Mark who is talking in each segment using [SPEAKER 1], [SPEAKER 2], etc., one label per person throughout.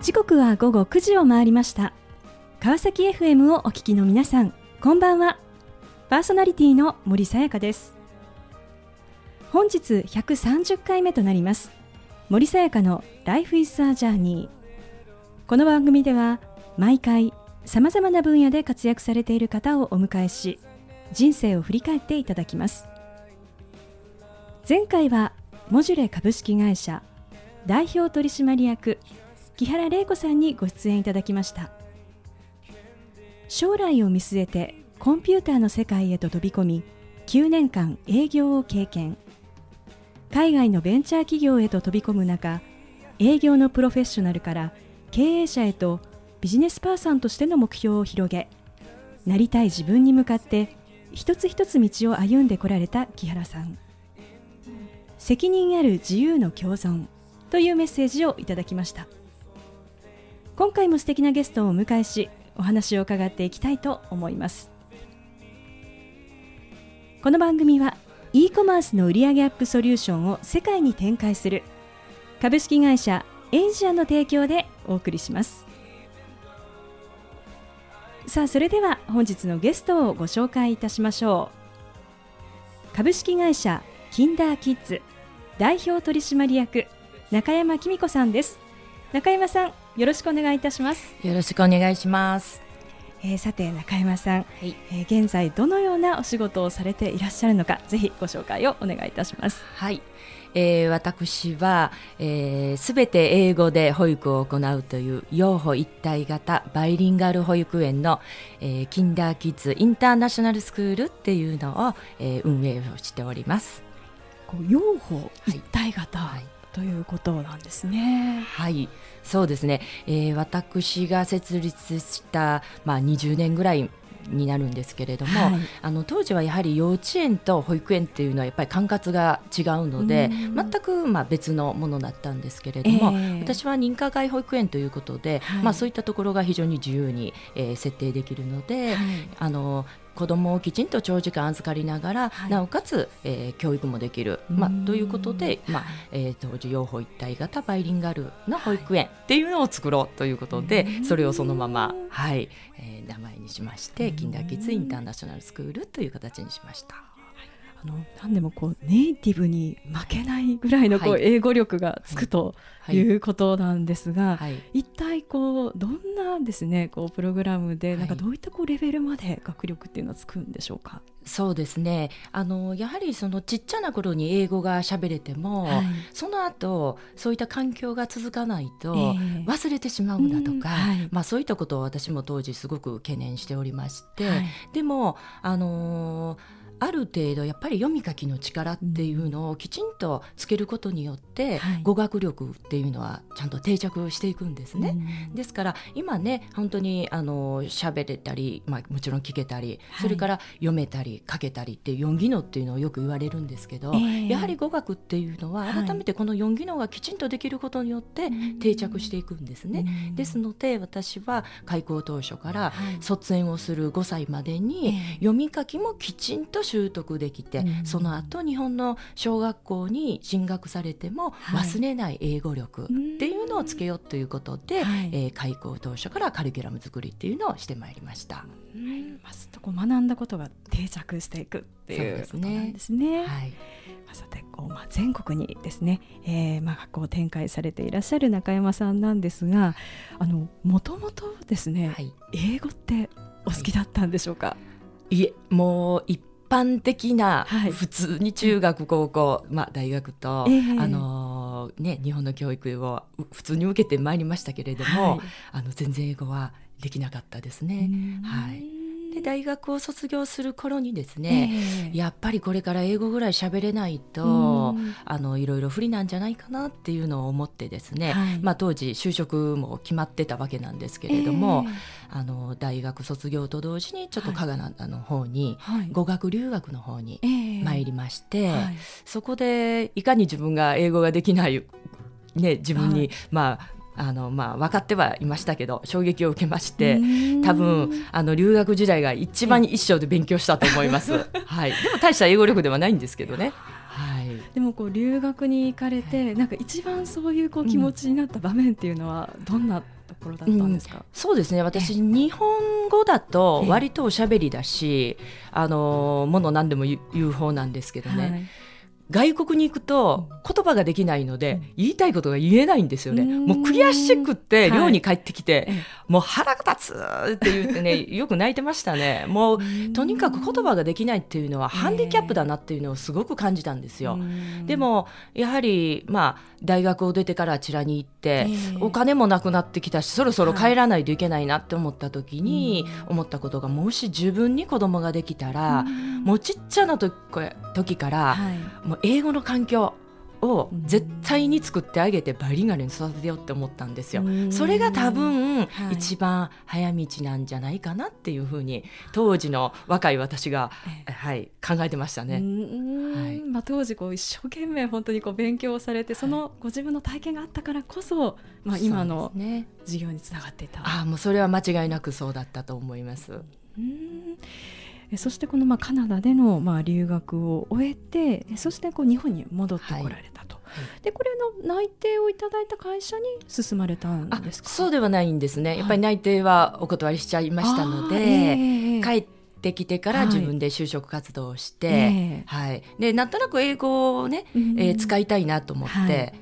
[SPEAKER 1] 時刻は午後9時を回りました。川崎 FM をお聞きの皆さんこんばんは。パーソナリティの森さやかです。本日130回目となります。森さやかの Life is a Journey この番組では毎回さまざまな分野で活躍されている方をお迎えし人生を振り返っていただきます。前回はモジュレ株式会社代表取締役木原玲子さんにご出演いただきました。将来を見据えてコンピューターの世界へと飛び込み9年間営業を経験。海外のベンチャー企業へと飛び込む中営業のプロフェッショナルから経営者へとビジネスパーソンとしての目標を広げなりたい自分に向かって一つ一つ道を歩んでこられた木原さん。責任ある自由の共存というメッセージをいただきました。今回も素敵なゲストをお迎えしお話を伺っていきたいと思います。この番組は e コマースの売上アップソリューションを世界に展開する株式会社エイジアの提供でお送りします。さあそれでは本日のゲストをご紹介いたしましょう。株式会社キンダーキッズ代表取締役中山紀美子さんです。中山さんよろしくお願いいたします。
[SPEAKER 2] よろしくお願いします。
[SPEAKER 1] えー、さて中山さん、はい、えー、現在どのようなお仕事をされていらっしゃるのかぜひご紹介をお願いいたします。
[SPEAKER 2] はい。えー、私はすべ、えー、て英語で保育を行うという養護一体型バイリンガル保育園の、えー、キンダーキッズインターナショナルスクールっていうのを、えー、運営をしております。
[SPEAKER 1] 養護一体型、はい、ということなんですね。
[SPEAKER 2] はい、そうですね。えー、私が設立したまあ20年ぐらいになるんですけれども、はい、あの当時はやはり幼稚園と保育園っていうのはやっぱり管轄が違うので全くまあ別のものだったんですけれども、えー、私は認可外保育園ということで、はい、まあ、そういったところが非常に自由に、えー、設定できるので、はい、あの子どもをきちんと長時間預かりながら、はい、なおかつ、えー、教育もできる、まあ、ということで、まあえー、当時養護一体型バイリンガルの保育園っていうのを作ろうということで、それをそのまま、はいえー、名前にしましてキンダーキッズインターナショナルスクールという形にしました。
[SPEAKER 1] あの何でもこうネイティブに負けないぐらいのこう、英語力がつくとい。うことなんですが、はい、一体こうどんなですねこうプログラムで、なんかどういったこうレベルまで学力っていうのはつくんでしょうか？
[SPEAKER 2] そうですね。あのやはりそのちっちゃな頃に英語が喋れても、はい、その後そういった環境が続かないと忘れてしまうんだとか、えーはい、まあ、そういったことを私も当時すごく懸念しておりまして、はい、でもあのーある程度やっぱり読み書きの力っていうのをきちんとつけることによって、語学力っていうのはちゃんと定着していくんですね。ですから今ね本当にあの喋れたり、まあ、もちろん聞けたり、それから読めたり書けたりっていう4技能っていうのをよく言われるんですけど、やはり語学っていうのは改めてこの4技能がきちんとできることによって定着していくんですね。ですので私は開校当初から卒園をする5歳までに読み書きもきちんと習得できて、うん、その後日本の小学校に進学されても忘れない英語力っていうのをつけようということで、はい、えー、開校当初からカリキュラム作りっていうのをしてまいりました。
[SPEAKER 1] うん、まずとこう学んだことが定着していくっていうことなんですね。はい、まあ、さてこう、まあ、全国にですね、えー、まあ、学校を展開されていらっしゃる中山さんなんですがあのもともとですね、はい、英語ってお好きだったんでしょうか、
[SPEAKER 2] いえもう一般的な、普通に中学高校、まあ、大学と、えー、あのね、日本の教育を普通に受けてまいりましたけれども、はい、あの全然英語はできなかったですね。はいで大学を卒業する頃にですね、えー、やっぱりこれから英語ぐらい喋れないと、あのいろいろ不利なんじゃないかなっていうのを思ってですね、はい、まあ、当時就職も決まってたわけなんですけれども、えー、あの大学卒業と同時にちょっと加賀の方に、はい、語学留学の方に参りまして、はい、そこでいかに自分が英語ができないね、自分に、まああのまあ、分かってはいましたけど衝撃を受けまして多分あの留学時代が一番一生で勉強したと思います、はい、でも大した英語力ではないんですけどね。はい。
[SPEAKER 1] でもこう留学に行かれて、はい、なんか一番そういうこう気持ちになった場面っていうのはどんなところだったんですか、うん、
[SPEAKER 2] そうですね。私日本語だと割とおしゃべりだし、あのもの何でも言う方なんですけどね、はい外国に行くと言葉ができないので、言いたいことが言えないんですよね。もう悔しくって寮に帰ってきて、はい、もう腹が立つって言ってね、よく泣いてましたね。もうとにかく言葉ができないっていうのはハンディキャップだなっていうのをすごく感じたんですよ。でもやはりまあ大学を出てからあちらに行って、お金もなくなってきたし、そろそろ帰らないといけないなって思った時に思ったことが、もし自分に子供ができたら、もうちっちゃな時から、もう英語の環境を絶対に作ってあげてバイリンガルに育てようって思ったんですよ。それが多分一番早道なんじゃないかなっていうふうに当時の若い私が、はい、考えてましたね。
[SPEAKER 1] はい、まあ、当時こう一生懸命本当にこう勉強されてそのご自分の体験があったからこそ、まあ、今の授業につながっていた。
[SPEAKER 2] あもうそれは間違いなくそうだったと思います。うん
[SPEAKER 1] そしてこのまあカナダでのまあ留学を終えてそしてこう日本に戻ってこられたと、はい、でこれの内定をいただいた会社に進まれたんですか？
[SPEAKER 2] そうではないんですね。やっぱり内定はお断りしちゃいましたので、はいえー、帰ってきてから自分で就職活動をして、はい、え。ーはい、でなんとなく英語をね、えー、使いたいなと思って、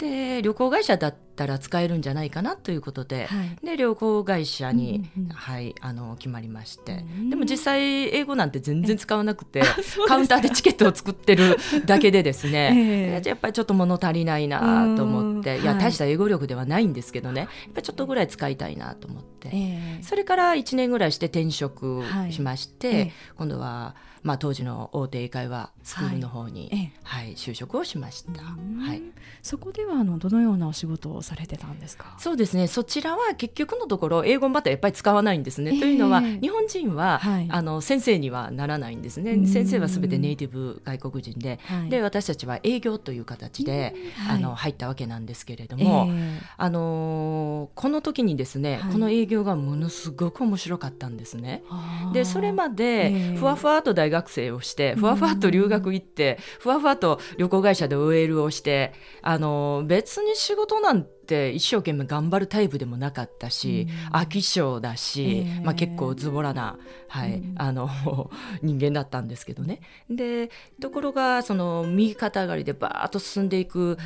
[SPEAKER 2] で旅行会社だったら使えるんじゃないかなということではい、で旅行会社に、うんうん、はい、あの決まりまして、うん、でも実際英語なんて全然使わなくて カウンターでチケットを作ってるだけでですね、えー、やっぱりちょっと物足りないなと思って、いや大した英語力ではないんですけどね。やっぱりちょっとぐらい使いたいなと思って、えー、それから1年ぐらいして転職しまして、はいえ。ー、今度は。まあ、当時の大手英会話スクールの方に、はい、はい、就職をしました、はい、
[SPEAKER 1] そこではあのどのようなお仕事をされてたんですか？
[SPEAKER 2] そうですね。そちらは結局のところ英語またやっぱり使わないんですね、えー、というのは日本人は、はい、あの先生にはならないんですね。先生はすべてネイティブ外国人ではい、で私たちは営業という形で、あの入ったわけなんですけれども、えー、あのこの時にですね、この営業がものすごく面白かったんですね。でそれまでふわふわと大学生をしてふわふわと留学行ってふわふわと旅行会社で OL をしてあの別に仕事なんて一生懸命頑張るタイプでもなかったし、飽き性だし、まあ、結構ズボラな、はいあの 人間だったんですけどね。でところがその右肩上がりでバーッと進んでいく、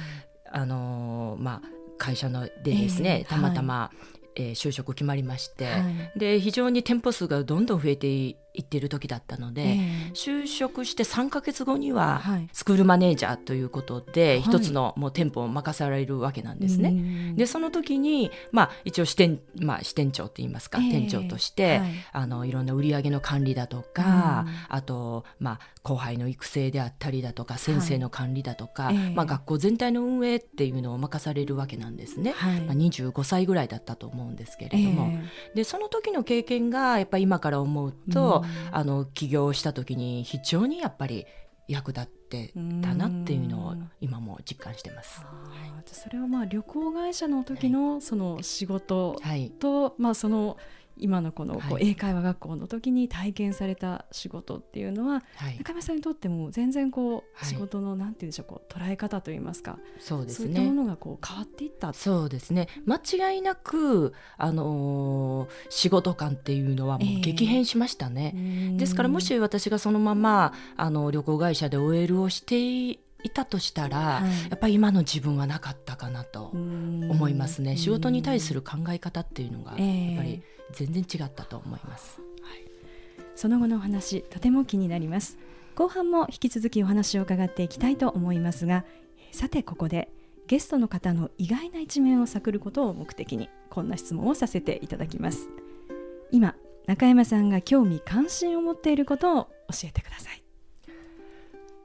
[SPEAKER 2] あのまあ、会社のでですね、たまたま、えー、就職決まりまして、はい、で非常に店舗数がどんどん増えてい行ってる時だったので、えー、就職して3か月後にはスクールマネージャーということで、一つのもう店舗を任されるわけなんですね。でその時に、まあ、一応支店,、まあ、支店長といいますか、えー、店長として、はい、あのいろんな売り上げの管理だとか、あと、まあ、後輩の育成であったりだとか先生の管理だとか、はい、まあ、学校全体の運営っていうのを任されるわけなんですね。はい、まあ、25歳ぐらいだったと思うんですけれども、えー、でその時の経験がやっぱり今から思うと、あの起業した時に非常にやっぱり役立ってたなっていうのを今も実感してます。
[SPEAKER 1] それはまあ旅行会社の時のその仕事と、はい、まあその今のこのこう英会話学校の時に体験された仕事っていうのは、はい、中山さんにとっても全然こう仕事のなんていうんでしょうこう捉え方といいますかそうですね。そういったものがこう変わっていった。
[SPEAKER 2] そうですね。間違いなく、あのー、仕事感っていうのはもう激変しましたね、えー、ですからもし私がそのままあの旅行会社で OL をしていたとしたら、はい、やっぱり今の自分はなかったかなと思いますね。仕事に対する考え方っていうのがやっぱり全然違ったと思います、はい、
[SPEAKER 1] その後のお話とても気になります。後半も引き続きお話を伺っていきたいと思いますがさてここでゲストの方の意外な一面を探ることを目的にこんな質問をさせていただきます。今中山さんが興味関心を持っていることを教えてください。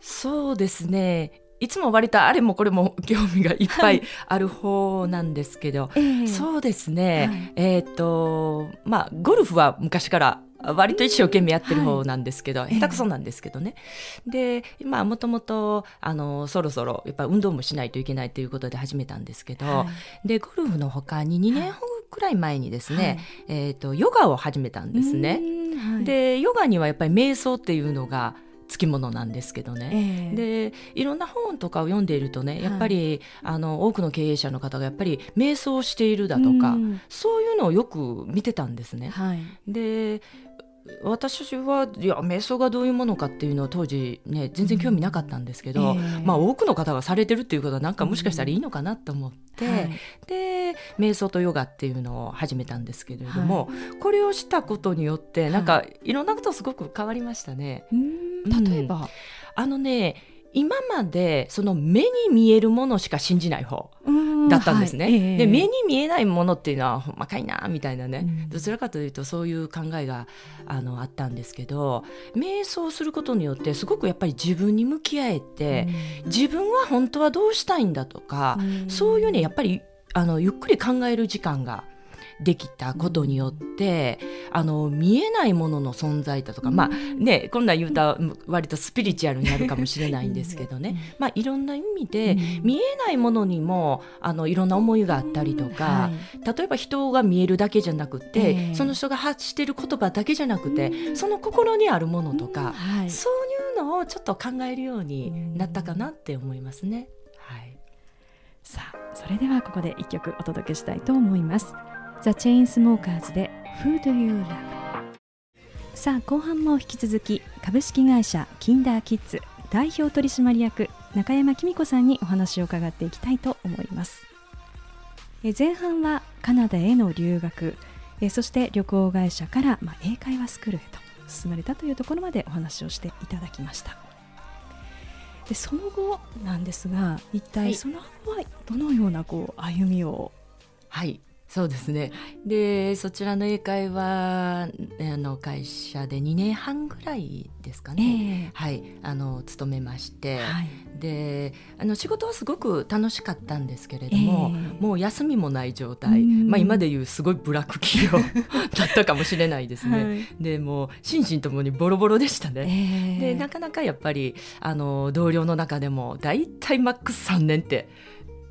[SPEAKER 2] そうですねいつも割とあれもこれも興味がいっぱいある方なんですけど、はい、そうですね、はい、えっ、ー、とまあゴルフは昔から割と一生懸命やってる方なんですけど、はい、下手くそなんですけどね。で、まあもともと、あの、そろそろ、やっぱ運動もしないといけないということで始めたんですけど、はい、で、ゴルフのほかに2年くらい前にですね、はい、えっ、ー、と、ヨガを始めたんですね。で、ヨガにはやっぱり瞑想っていうのが、つきものなんですけどね、えー、でいろんな本とかを読んでいるとねやっぱり、はい、あの多くの経営者の方がやっぱり瞑想しているだとか、うん、そういうのをよく見てたんですね。はい、で私はいや瞑想がどういうものかっていうのを当時ね全然興味なかったんですけど、うん。えー、まあ、多くの方がされてるっていうことはなんかもしかしたらいいのかなと思って、うんはい、で瞑想とヨガっていうのを始めたんですけれども、はい、これをしたことによってなんかい。ろんなことすごく変わりましたね。
[SPEAKER 1] 例えば、
[SPEAKER 2] あのね今までその目に見えるものしか信じない方だったんですね。はい。えー、で目に見えないものっていうのはほんまかいなみたいなね、うん、どちらかというとそういう考えがあのあったんですけど瞑想することによってすごくやっぱり自分に向き合えて、うん、自分は本当はどうしたいんだとか、うん、そういうねやっぱりあのゆっくり考える時間ができたことによって、あの見えないものの存在だとか、まあねこんなん言うたら割とスピリチュアルになるかもしれないんですけどね、まあ、いろんな意味で、見えないものにもあのいろんな思いがあったりとか、例えば人が見えるだけじゃなくて、その人が発している言葉だけじゃなくて、その心にあるものとか、そういうのをちょっと考えるようになったかなって思いますね。はい、
[SPEAKER 1] さあそれではここで一曲お届けしたいと思います。ザ・チェインスモーカーズで Who Do You Love? さあ後半も引き続き株式会社キンダーキッズ代表取締役中山紀美子さんにお話を伺っていきたいと思います。え前半はカナダへの留学えそして旅行会社から、まあ、英会話スクールへと進まれたというところまでお話をしていただきました。でその後なんですが一体その後はどのようなこう歩みを
[SPEAKER 2] はいそうですね、でそちらの英会話あの会社で2年半ぐらいですかね、えー、はい。あの勤めまして、はい、であの仕事はすごく楽しかったんですけれども、えー、もう休みもない状態、まあ、今でいうすごいブラック企業だったかもしれないですね。はい、でもう心身ともにボロボロでしたね。えー、でなかなかやっぱりあの同僚の中でも大体マックス3年って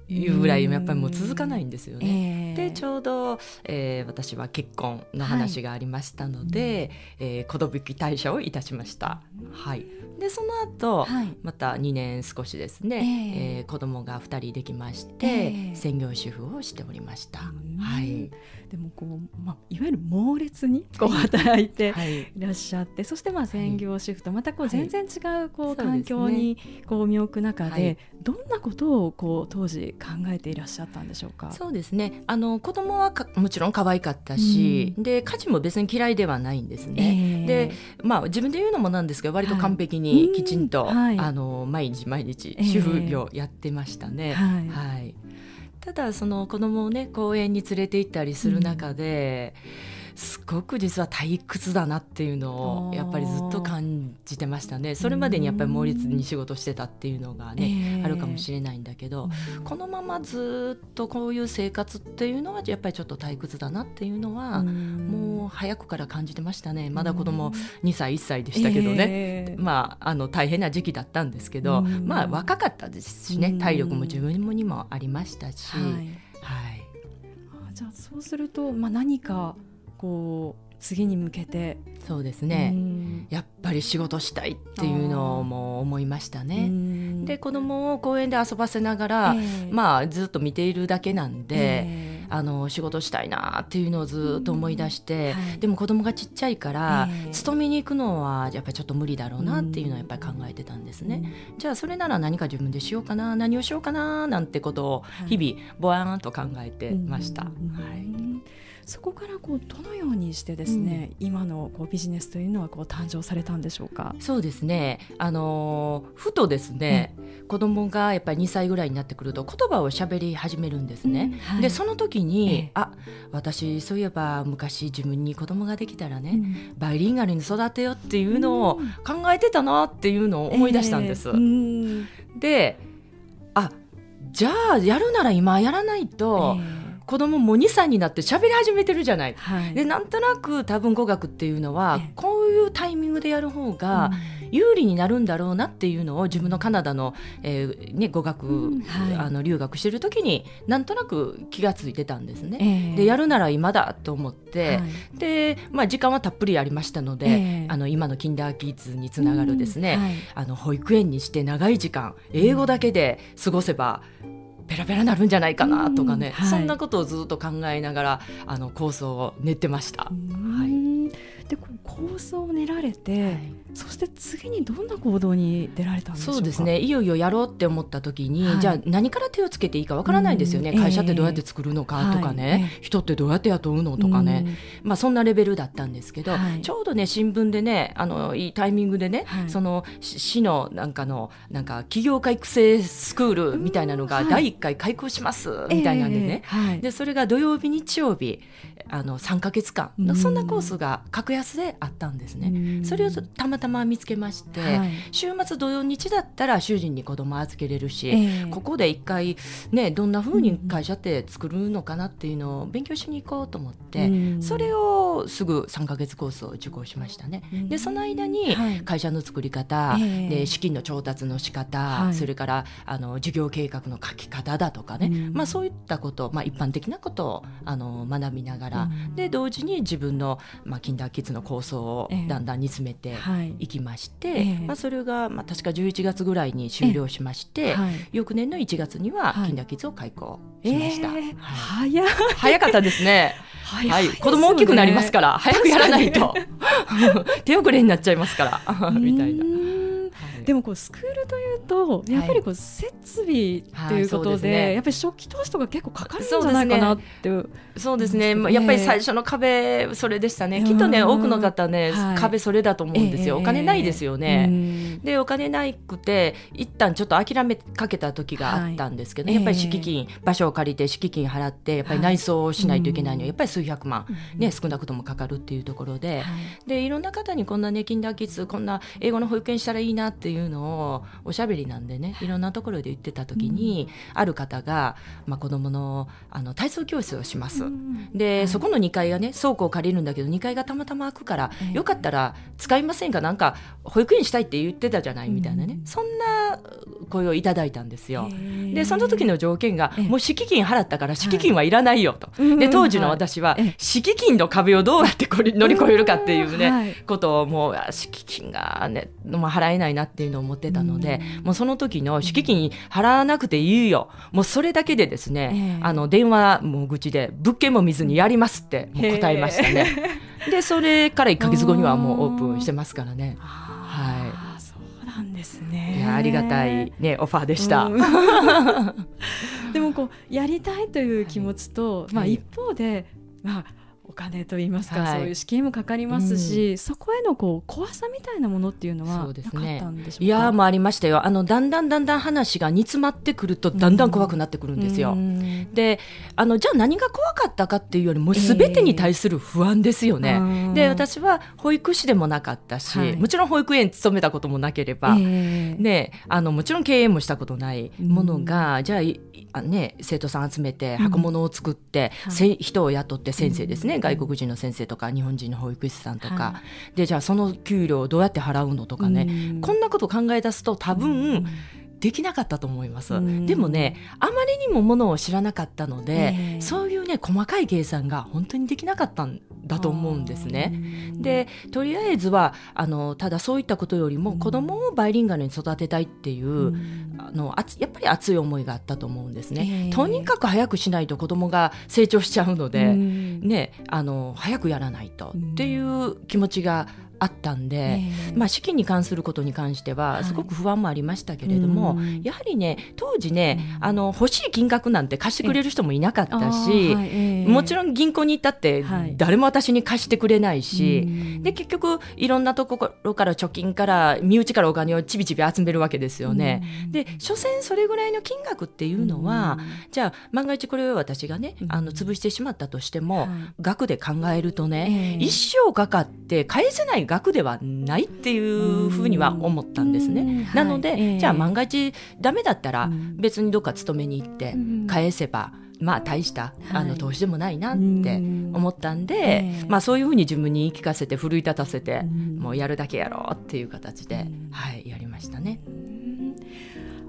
[SPEAKER 2] いうぐらいやっぱりもう続かないんですよね。でちょうど、えー、私は結婚の話がありましたので、はい、えー、退社をいたしました。はい、でその後、はい、また2年少しですね、えー、えー、子供が2人できまして、えー、専業主婦をしておりました。はい、
[SPEAKER 1] でもこう、まあ、いわゆる猛烈にこう働いてい。らっしゃって、はい、そしてまあ専業主婦とまたこう全然違うこう環境にこう身を置く中で、どんなことをこう当時考えていらっしゃったんでしょうか？
[SPEAKER 2] そうですね。あの子供はもちろん可愛かったし、うん、で家事も別に嫌いではないんですね。えー、でまあ自分で言うのもなんですけど割と完璧ににきちんと、はい、あの毎日毎日主婦業やってましたね。えー、はい、はい、ただその子供をね公園に連れて行ったりする中で、うんすごく実は退屈だなっていうのをやっぱりずっと感じてましたね。それまでにやっぱり猛烈に仕事してたっていうのがね、えー、あるかもしれないんだけど、このままずっとこういう生活っていうのはやっぱりちょっと退屈だなっていうのはもう早くから感じてましたね。まだ子供2歳1歳でしたけどね、えー、まああの大変な時期だったんですけど、まあ若かったですしね。体力も自分にもありましたし。はい、はい。
[SPEAKER 1] じゃあそうすると、まあ、何かこう次に向けて。
[SPEAKER 2] そうですね、やっぱり仕事したいっていうのも思いましたね。で子供を公園で遊ばせながら、えー、まあずっと見ているだけなんで、えー、あの仕事したいなっていうのをずっと思い出して、はい、でも子供がちっちゃいから、えー、勤めに行くのはやっぱりちょっと無理だろうなっていうのはやっぱり考えてたんですね。じゃあそれなら何か自分でしようかな何をしようかななんてことを日々ぼわーんと考えてました。はい
[SPEAKER 1] そこからこうどのようにしてですね、うん、今のこうビジネスというのはこう誕生されたんでしょうか？
[SPEAKER 2] そうですね。あのふとですね、うん、子供がやっぱり2歳ぐらいになってくると言葉を喋り始めるんですね、うんはい、でその時に、ええ、あ私そういえば昔自分に子供ができたらね、バイリンガルに育てようっていうのを考えてたなっていうのを思い出したんです、えー、であじゃあやるなら今やらないと、えー子供も2歳になって喋り始めてるじゃない。はい、でなんとなく多分語学っていうのはこういうタイミングでやる方が有利になるんだろうなっていうのを自分のカナダの、えーね、語学、うんはい、あの留学してる時になんとなく気が付いてたんですね。えー、でやるなら今だと思って、はい、でまあ、時間はたっぷりありましたので、えー、あの今のキンダーキッズにつながるですね、うんはい、あの保育園にして長い時間英語だけで過ごせば、ペラペラなるんじゃないかなとかね、はい、そんなことをずっと考えながらあの構想を練ってました。はい。
[SPEAKER 1] で構想を練られて、はい、そして次にどんな行動に出られたんで
[SPEAKER 2] そうですね。いよいよやろうって思った時に、はい、じゃあ何から手をつけていいかわからないんですよね、会社ってどうやって作るのかとかね、えー、人ってどうやって雇うのとかね、まあ、そんなレベルだったんですけど、ちょうどね新聞でねあのいいタイミングでね、その市のなんかのなんか起業家育成スクールみたいなのが第1回開校しますみたいなんでね、えー、でそれが土曜日日曜日あの3か月間そんなコースが格安であったんですね。それをたまたま見つけまして、はい、週末土曜日だったら主人に子供預けれるし、えー、ここで一回ねどんなふうに会社って作るのかなっていうのを勉強しに行こうと思って、それをすぐ3か月コースを受講しましたね。でその間に会社の作り方、はい、で資金の調達の仕方、はい、それからあの事業計画の書き方だとかね、まあ、そういったこと、まあ、一般的なことをあの学びながら、で同時に自分の、まあ、キンダーキッズの構想をだんだん煮詰めていきまして、えーはい、まあ、それが、まあ、確か11月ぐらいに終了しまして、はい、翌年の1月にはキンダーキッズを開校しました。えー、
[SPEAKER 1] 早
[SPEAKER 2] 早かったですね。はい、子供大きくなりますから早くやらないと。手遅れになっちゃいますから みたいな。
[SPEAKER 1] でもこうスクールというとやっぱりこう設備ということではいでね、やっぱり初期投資とか結構かかるんじゃないかなって
[SPEAKER 2] そうですね、ね、やっぱり最初の壁それでしたね。きっとね多くの方ね、はい、壁それだと思うんですよ、お金ないですよね、でお金ないくて一旦ちょっと諦めかけた時があったんですけど、ね、やっぱり敷金、場所を借りて敷金払ってやっぱり内装をしないといけないのは、やっぱり数百万、ね、少なくともかかるっていうところで、でいろんな方にこんなね金田キッズこんな英語の保育園したらいいなっていういうのをおしゃべりなんでねいろんなところで言ってた時に、うん、ある方が、まあ、子どものあの体操教室をします、うん、で、はい、そこの2階がね倉庫を借りるんだけど2階がたまたま開くから、えー、よかったら使いませんか？なんか保育園したいって言ってたじゃない？みたいなね、うん、そんな声をいただいたんですよ。でその時の条件が、もう敷金払ったから敷金はいらないよと。はい、で当時の私は、敷金の壁をどうやってこれ乗り越えるかっていうね、はい、ことをもう敷金がね、まあ、払えないなっていうのを思ってたので、もうその時の敷金払わなくていいよもうそれだけでですね、あの電話も口で物件も見ずにやりますってもう答えましたね。でそれから1か月後にはもうオープンしてますからね。はい
[SPEAKER 1] なんですね。
[SPEAKER 2] いやありがたいねオファーでした。
[SPEAKER 1] でもこうやりたいという気持ちと、はい、まあ一方で、まあお金といいますか、はい、そういう資金もかかりますし、うん、そこへのこう怖さみたいなものっていうのはなかったんでしょうか、ね、い
[SPEAKER 2] やもありましたよ。あのだんだんだんだん話が煮詰まってくるとだんだん怖くなってくるんですよ。うん、であのじゃあ何が怖かったかっていうよりもすべてに対する不安ですよね。えー、で私は保育士でもなかったし、はい、もちろん保育園勤めたこともなければ、えー、ね、あのもちろん経営もしたことないものが、うん、じゃああ、ね、生徒さん集めて箱物を作って、はい、人を雇って先生ですね、外国人の先生とか日本人の保育士さんとか、はい、でじゃあその給料をどうやって払うのとかね、こんなこと考え出すと多分、できなかったと思います、でもねあまりにもものを知らなかったので、えー、そういうね細かい計算が本当にできなかったんだと思うんですね。でとりあえずはあのただそういったことよりも子供をバイリンガルに育てたいっていう、あのあやっぱり熱い思いがあったと思うんですね。えー、とにかく早くしないと子供が成長しちゃうので、ね、あの早くやらないとっていう気持ちがあったんで、えー、まあ、資金に関することに関してはすごく不安もありましたけれども、はい、やはりね当時ね、あの欲しい金額なんて貸してくれる人もいなかったし、えー、もちろん銀行に行ったって誰も私に貸してくれないし、はい、で結局いろんなところから貯金から身内からお金をちびちび集めるわけですよね。で所詮それぐらいの金額っていうのは、じゃあ万が一これを私がねあの潰してしまったとしても、はい、額で考えるとね、一生かかって返せない額ではないっていうふうには思ったんですね。なので、はい、じゃあ万が一ダメだったら別にどっか勤めに行って返せばまあ大した、あの投資でもないなって思ったんで、まあそういうふうに自分に言い聞かせて奮い立たせて、もうやるだけやろうっていう形で、はいやりましたね。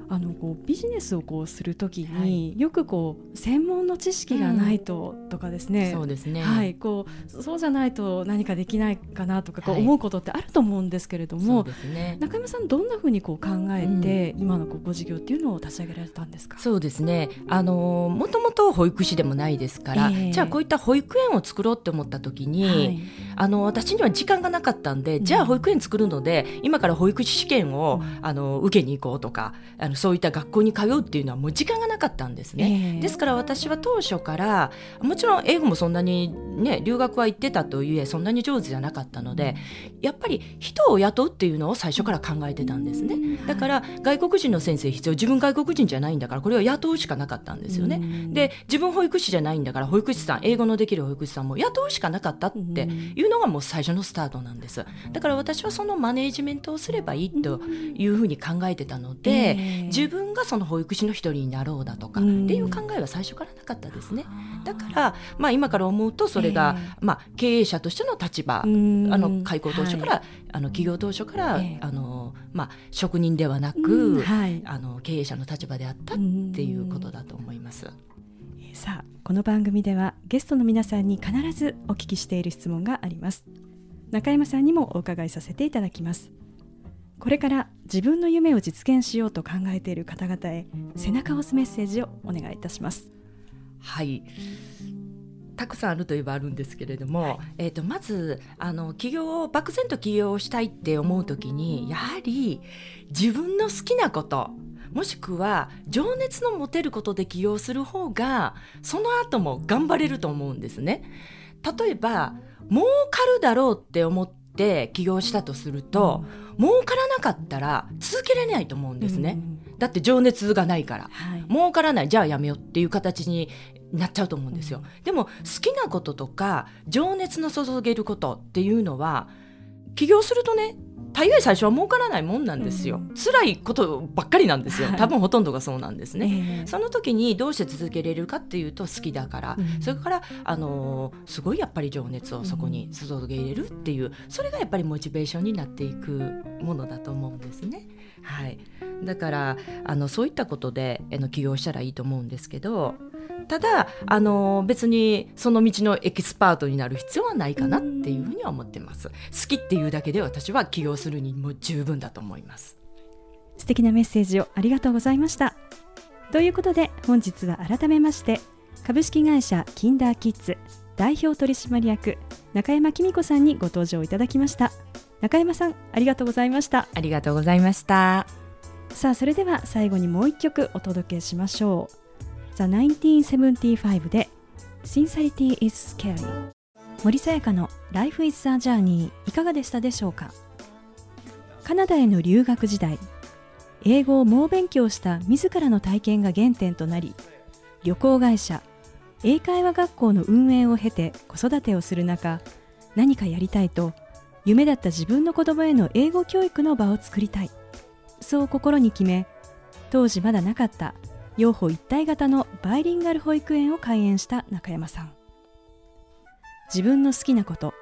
[SPEAKER 1] あのこうビジネスをこうするときに、はい、よくこう専門の知識がないととかですね、
[SPEAKER 2] うん、そうですね、
[SPEAKER 1] はい、こうそうじゃないと何かできないかなとかこう思うことってあると思うんですけれども、はいね、中山さんどんなふうにこう考えて、うん、今のこうご事業っていうのを立ち上げられたんですか？
[SPEAKER 2] そうですね。あのもともと保育士でもないですから、えー、じゃあこういった保育園を作ろうって思った時に、はい、あの私には時間がなかったんで、うん、じゃあ保育園作るので今から保育士試験を、あの受けに行こうとかあのそういった学校に通うっていうのはもう時間がかったんですね、えー、ですから私は当初からもちろん英語もそんなにね留学は行ってたといえそんなに上手じゃなかったのでやっぱり人を雇うっていうのを最初から考えてたんですね。だから外国人の先生必要自分外国人じゃないんだからこれを雇うしかなかったんですよね。で自分保育士じゃないんだから保育士さん英語のできる保育士さんも雇うしかなかったっていうのがもう最初のスタートなんです。だから私はそのマネージメントをすればいいというふうに考えてたので、自分がその保育士の一人になろうだとかっていう考えは最初からなかったですね。だから、まあ、今から思うとそれが、まあ、経営者としての立場あの開校当初から、はい、あの企業当初から、あのまあ、職人ではなく、はい、あの経営者の立場であったっていうことだと思います。
[SPEAKER 1] さあこの番組ではゲストの皆さんに必ずお聞きしている質問があります。中山さんにもお伺いさせていただきますこれから自分の夢を実現しようと考えている方々へ背中を押すメッセージをお願いいたします。
[SPEAKER 2] はいたくさんあるといえばあるんですけれども、はい、えーと、まずあの起業を漠然と起業をしたいって思う時にやはり自分の好きなこともしくは情熱の持てることで起業する方がその後も頑張れると思うんですね。例えば儲かるだろうって思って起業したとすると、うん、儲からなかったら続けられないと思うんですね、うん、だって情熱がないから、はい、儲からない。じゃあやめようっていう形になっちゃうと思うんですよ、うん、でも好きなこととか情熱の注げることっていうのは起業するとね大概最初は儲からないもんなんですよ、うん、辛いことばっかりなんですよ、多分ほとんどがそうなんですね、えー、その時にどうして続けれるかっていうと好きだから、うん、それからあのー、すごいやっぱり情熱をそこに注げれるっていうそれがやっぱりモチベーションになっていくものだと思うんですね。はい、だからあのそういったことであの起業したらいいと思うんですけどただあの別にその道のエキスパートになる必要はないかなっていうふうには思ってます。好きっていうだけで私は起業するにも十分だと思います。
[SPEAKER 1] 素敵なメッセージをありがとうございました。ということで本日は改めまして株式会社キンダーキッズ代表取締役中山紀美子さんにご登場いただきました。中山さんありがとうございました。
[SPEAKER 2] ありがとうございました。
[SPEAKER 1] さあそれでは最後にもう一曲お届けしましょう The 1975で Sincerity is Scary 森さやかの Life is a Journey いかがでしたでしょうか？カナダへの留学時代英語を猛勉強した自らの体験が原点となり旅行会社英会話学校の運営を経て子育てをする中何かやりたいと夢だった自分の子供への英語教育の場を作りたいそう心に決め当時まだなかった養護一体型のバイリンガル保育園を開園した中山さん。自分の好きなこと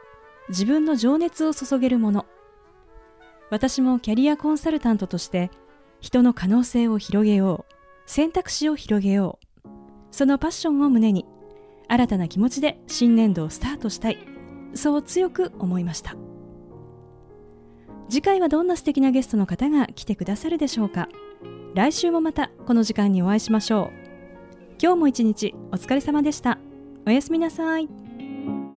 [SPEAKER 1] 自分の情熱を注げるもの。私もキャリアコンサルタントとして人の可能性を広げよう。選択肢を広げよう。そのパッションを胸に新たな気持ちで新年度をスタートしたい。そう強く思いました。次回はどんな素敵なゲストの方が来てくださるでしょうか。来週もまたこの時間にお会いしましょう。今日も一日お疲れ様でした。おやすみなさい。